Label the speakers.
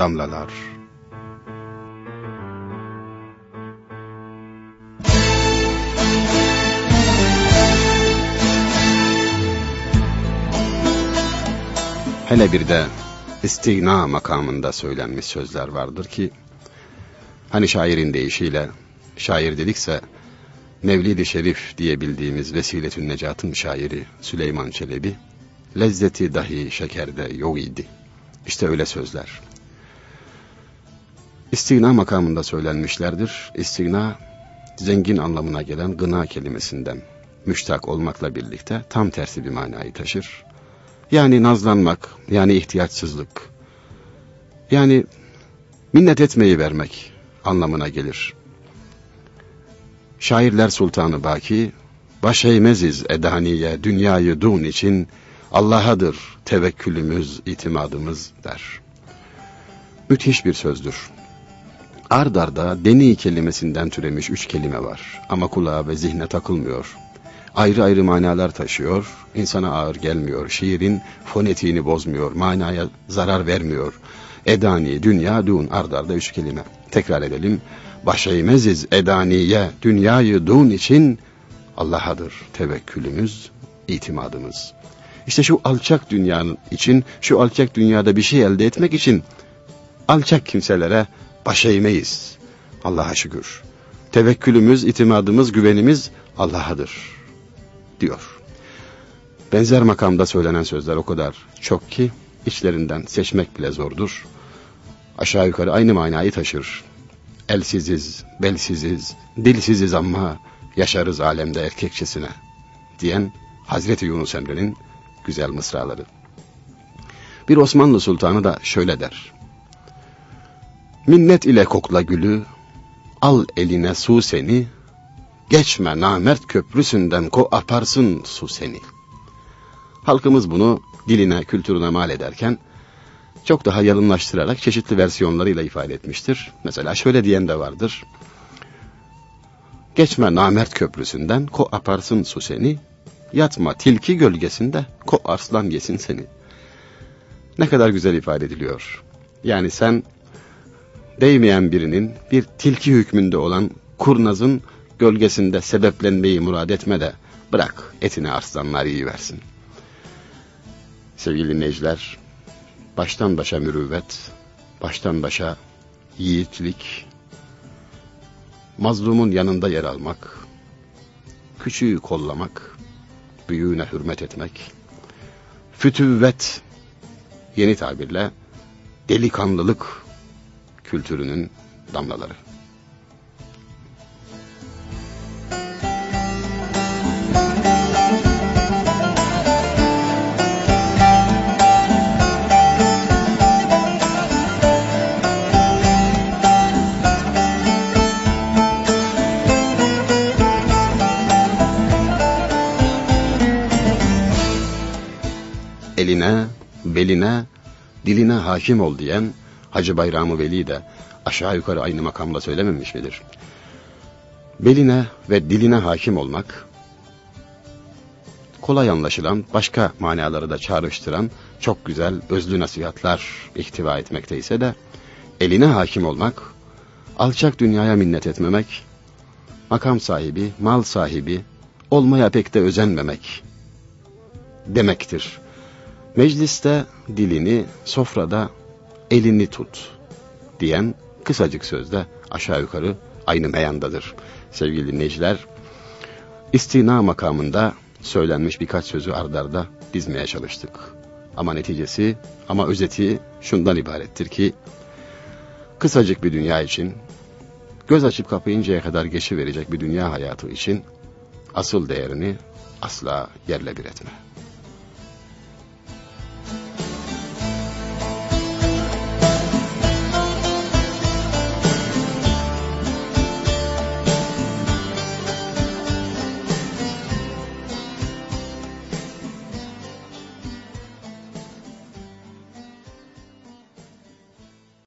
Speaker 1: damlalar. Hele bir de istigna makamında söylenmiş sözler vardır ki, hani şairin deyişiyle, şair dedikse, Mevlid-i Şerif diye Vesiletün Necat'ın şairi Süleyman Çelebi, lezzeti dahi şekerde yok idi. İşte öyle sözler. İstigna makamında söylenmişlerdir. İstigna, zengin anlamına gelen gına kelimesinden müştak olmakla birlikte tam tersi bir manayı taşır. Yani nazlanmak, yani ihtiyaçsızlık, yani minnet etmeyi vermek anlamına gelir. Şairler Sultanı Baki, baş eğmeziz edaniye dünyayı dun için Allah'adır tevekkülümüz, itimadımız der. Müthiş bir sözdür. Ard arda deni kelimesinden türemiş üç kelime var ama kulağa ve zihne takılmıyor. Ayrı ayrı manalar taşıyor, insana ağır gelmiyor, şiirin fonetiğini bozmuyor, manaya zarar vermiyor. Edani, dünya, dun, ard arda üç kelime. Tekrar edelim. Başeymeziz edaniye, dünyayı dun için Allah'adır tevekkülümüz, itimadımız. İşte şu alçak dünyanın için, şu alçak dünyada bir şey elde etmek için alçak kimselere baş eğmeyiz. Allah'a şükür. Tevekkülümüz, itimadımız, güvenimiz Allah'adır diyor. Benzer makamda söylenen sözler o kadar çok ki içlerinden seçmek bile zordur. Aşağı yukarı aynı manayı taşır. Elsiziz, belsiziz, dilsiziz ama yaşarız alemde erkekçesine diyen Hazreti Yunus Emre'nin güzel mısraları. Bir Osmanlı sultanı da şöyle der. Minnet ile kokla gülü, al eline su seni, geçme namert köprüsünden ko aparsın su seni. Halkımız bunu diline, kültürüne mal ederken, çok daha yalınlaştırarak çeşitli versiyonlarıyla ifade etmiştir. Mesela şöyle diyen de vardır. Geçme namert köprüsünden, ko aparsın su seni, Yatma tilki gölgesinde, ko arslan yesin seni. Ne kadar güzel ifade ediliyor. Yani sen değmeyen birinin bir tilki hükmünde olan kurnazın gölgesinde sebeplenmeyi murad etme de bırak etini arslanlar versin. Sevgili dinleyiciler, baştan başa mürüvvet, baştan başa yiğitlik, mazlumun yanında yer almak, küçüğü kollamak, büyüğüne hürmet etmek, fütüvvet, yeni tabirle delikanlılık kültürünün damlaları. eline, beline, diline hakim ol diyen Hacı Bayramı Veli de aşağı yukarı aynı makamla söylememiş midir? Beline ve diline hakim olmak, kolay anlaşılan, başka manaları da çağrıştıran çok güzel özlü nasihatler ihtiva etmekteyse de, eline hakim olmak, alçak dünyaya minnet etmemek, makam sahibi, mal sahibi, olmaya pek de özenmemek demektir. Mecliste dilini, sofrada elini tut diyen kısacık sözde aşağı yukarı aynı meyandadır. Sevgili dinleyiciler, istina makamında söylenmiş birkaç sözü ardarda dizmeye çalıştık. Ama neticesi, ama özeti şundan ibarettir ki, kısacık bir dünya için, göz açıp kapayıncaya kadar geçiverecek bir dünya hayatı için, asıl değerini asla yerle bir etme.